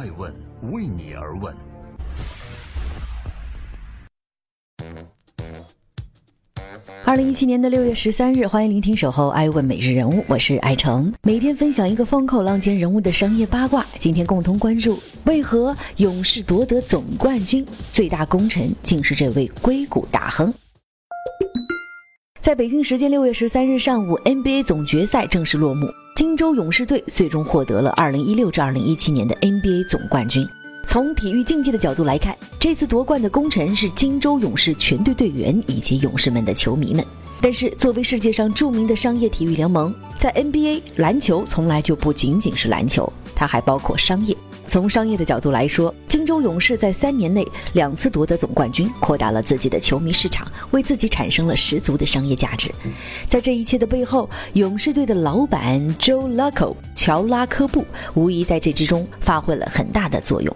爱问为你而问。二零一七年的六月十三日，欢迎聆听《守候爱问每日人物》，我是爱成，每天分享一个风口浪尖人物的商业八卦。今天共同关注：为何勇士夺得总冠军，最大功臣竟是这位硅谷大亨？在北京时间六月十三日上午，NBA 总决赛正式落幕，金州勇士队最终获得了二零一六至二零一七年的 NBA 总冠军。从体育竞技的角度来看，这次夺冠的功臣是金州勇士全队队员以及勇士们的球迷们。但是，作为世界上著名的商业体育联盟，在 NBA 篮球从来就不仅仅是篮球，它还包括商业。从商业的角度来说，金州勇士在三年内两次夺得总冠军，扩大了自己的球迷市场，为自己产生了十足的商业价值。在这一切的背后，勇士队的老板 Joe Lucko 乔拉科布无疑在这之中发挥了很大的作用。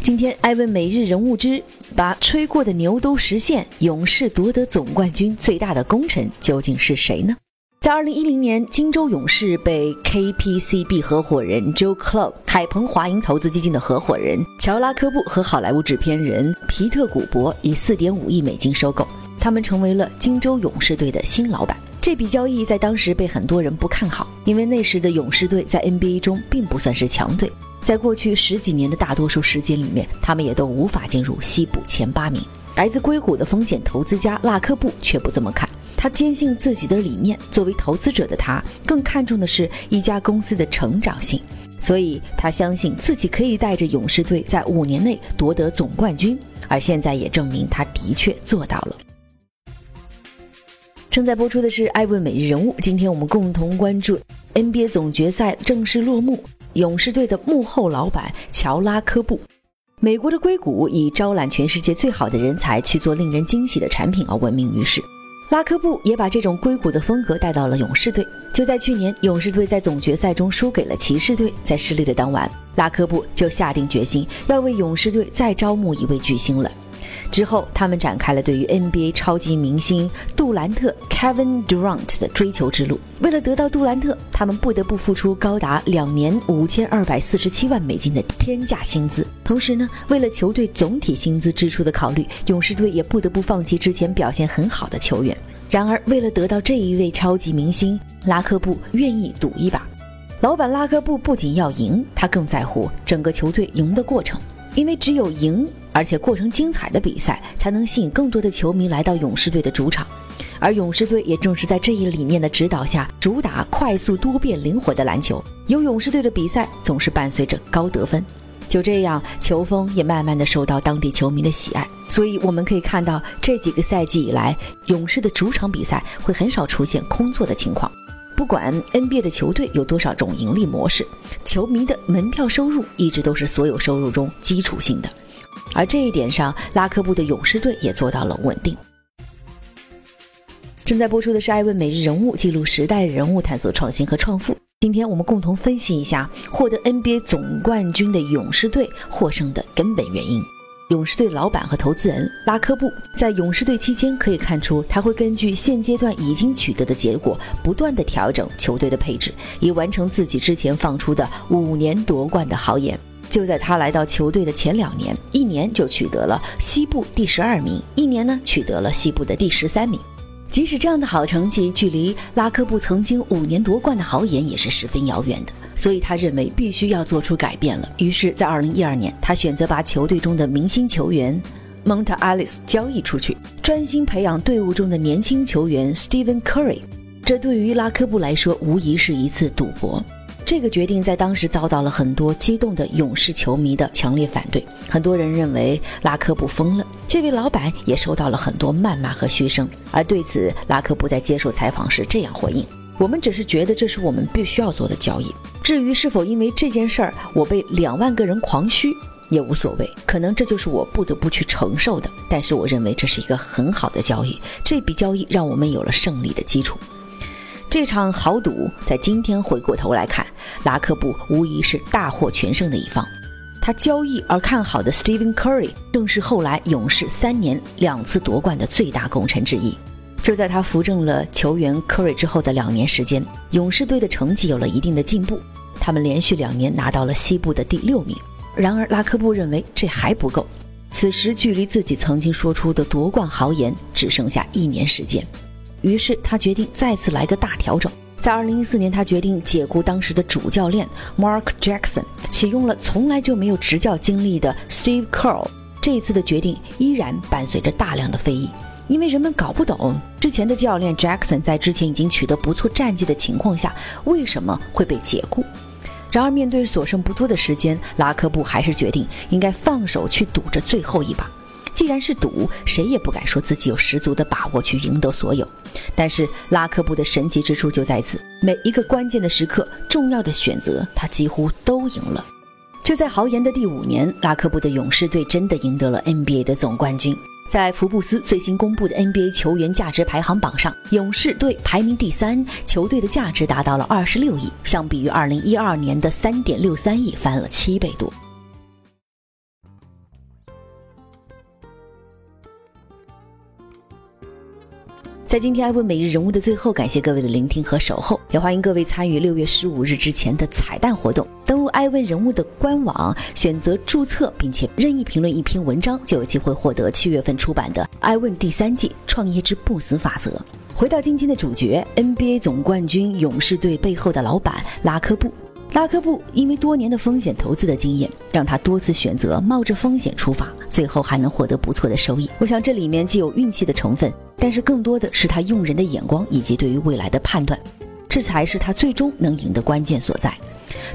今天，艾问每日人物之把吹过的牛都实现，勇士夺得总冠军最大的功臣究竟是谁呢？在二零一零年，金州勇士被 KPCB 合伙人 Joe Club 凯鹏华盈投资基金的合伙人乔拉科布和好莱坞制片人皮特古伯以四点五亿美金收购，他们成为了金州勇士队的新老板。这笔交易在当时被很多人不看好，因为那时的勇士队在 NBA 中并不算是强队，在过去十几年的大多数时间里面，他们也都无法进入西部前八名。来自硅谷的风险投资家拉科布却不这么看。他坚信自己的理念，作为投资者的他更看重的是一家公司的成长性，所以他相信自己可以带着勇士队在五年内夺得总冠军，而现在也证明他的确做到了。正在播出的是《艾问每日人物》，今天我们共同关注 NBA 总决赛正式落幕，勇士队的幕后老板乔拉科布。美国的硅谷以招揽全世界最好的人才去做令人惊喜的产品而闻名于世。拉科布也把这种硅谷的风格带到了勇士队。就在去年，勇士队在总决赛中输给了骑士队，在失利的当晚，拉科布就下定决心要为勇士队再招募一位巨星了。之后，他们展开了对于 NBA 超级明星杜兰特 （Kevin Durant） 的追求之路。为了得到杜兰特，他们不得不付出高达两年五千二百四十七万美金的天价薪资。同时呢，为了球队总体薪资支出的考虑，勇士队也不得不放弃之前表现很好的球员。然而，为了得到这一位超级明星，拉科布愿意赌一把。老板拉科布不仅要赢，他更在乎整个球队赢的过程，因为只有赢。而且过程精彩的比赛，才能吸引更多的球迷来到勇士队的主场，而勇士队也正是在这一理念的指导下，主打快速、多变、灵活的篮球。有勇士队的比赛总是伴随着高得分，就这样，球风也慢慢的受到当地球迷的喜爱。所以我们可以看到，这几个赛季以来，勇士的主场比赛会很少出现空座的情况。不管 NBA 的球队有多少种盈利模式，球迷的门票收入一直都是所有收入中基础性的。而这一点上，拉科布的勇士队也做到了稳定。正在播出的是《艾问每日人物》，记录时代人物，探索创新和创富。今天我们共同分析一下获得 NBA 总冠军的勇士队获胜的根本原因。勇士队老板和投资人拉科布在勇士队期间，可以看出他会根据现阶段已经取得的结果，不断的调整球队的配置，以完成自己之前放出的五年夺冠的豪言。就在他来到球队的前两年，年就取得了西部第十二名，一年呢取得了西部的第十三名。即使这样的好成绩，距离拉科布曾经五年夺冠的豪言也是十分遥远的。所以他认为必须要做出改变了。于是，在二零一二年，他选择把球队中的明星球员 Montalis 交易出去，专心培养队伍中的年轻球员 Stephen Curry。这对于拉科布来说，无疑是一次赌博。这个决定在当时遭到了很多激动的勇士球迷的强烈反对，很多人认为拉科布疯了。这位老板也受到了很多谩骂和嘘声，而对此，拉科布在接受采访时这样回应：“我们只是觉得这是我们必须要做的交易。至于是否因为这件事儿我被两万个人狂嘘，也无所谓。可能这就是我不得不去承受的。但是我认为这是一个很好的交易，这笔交易让我们有了胜利的基础。”这场豪赌，在今天回过头来看，拉科布无疑是大获全胜的一方。他交易而看好的 Stephen Curry，正是后来勇士三年两次夺冠的最大功臣之一。就在他扶正了球员 Curry 之后的两年时间，勇士队的成绩有了一定的进步。他们连续两年拿到了西部的第六名。然而，拉科布认为这还不够。此时，距离自己曾经说出的夺冠豪言只剩下一年时间，于是他决定再次来个大调整。在2014年，他决定解雇当时的主教练 Mark Jackson，启用了从来就没有执教经历的 Steve Kerr。这一次的决定依然伴随着大量的非议，因为人们搞不懂之前的教练 Jackson 在之前已经取得不错战绩的情况下，为什么会被解雇。然而，面对所剩不多的时间，拉科布还是决定应该放手去赌这最后一把。既然是赌，谁也不敢说自己有十足的把握去赢得所有。但是拉科布的神奇之处就在此，每一个关键的时刻、重要的选择，他几乎都赢了。就在豪言的第五年，拉科布的勇士队真的赢得了 NBA 的总冠军。在福布斯最新公布的 NBA 球员价值排行榜上，勇士队排名第三，球队的价值达到了二十六亿，相比于二零一二年的三点六三亿，翻了七倍多。在今天艾问每日人物的最后，感谢各位的聆听和守候，也欢迎各位参与六月十五日之前的彩蛋活动。登录艾问人物的官网，选择注册，并且任意评论一篇文章，就有机会获得七月份出版的《艾问第三季创业之不死法则》。回到今天的主角，NBA 总冠军勇士队背后的老板拉科布。拉科布因为多年的风险投资的经验，让他多次选择冒着风险出发，最后还能获得不错的收益。我想这里面既有运气的成分，但是更多的是他用人的眼光以及对于未来的判断，这才是他最终能赢的关键所在。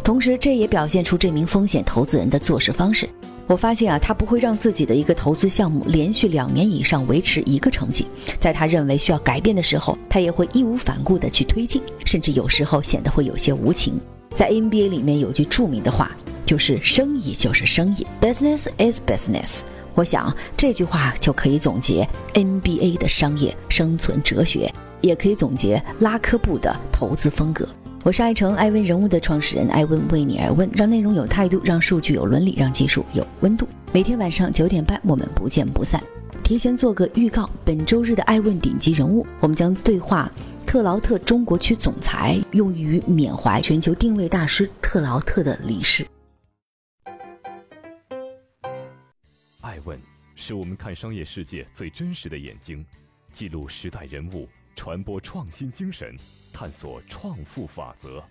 同时，这也表现出这名风险投资人的做事方式。我发现啊，他不会让自己的一个投资项目连续两年以上维持一个成绩，在他认为需要改变的时候，他也会义无反顾地去推进，甚至有时候显得会有些无情。在 NBA 里面有句著名的话，就是生意就是生意，business is business。我想这句话就可以总结 NBA 的商业生存哲学，也可以总结拉科布的投资风格。我是爱成爱问人物的创始人，爱问为你而问，让内容有态度，让数据有伦理，让技术有温度。每天晚上九点半，我们不见不散。提前做个预告，本周日的爱问顶级人物，我们将对话。特劳特中国区总裁用于缅怀全球定位大师特劳特的离世。爱问是我们看商业世界最真实的眼睛，记录时代人物，传播创新精神，探索创富法则。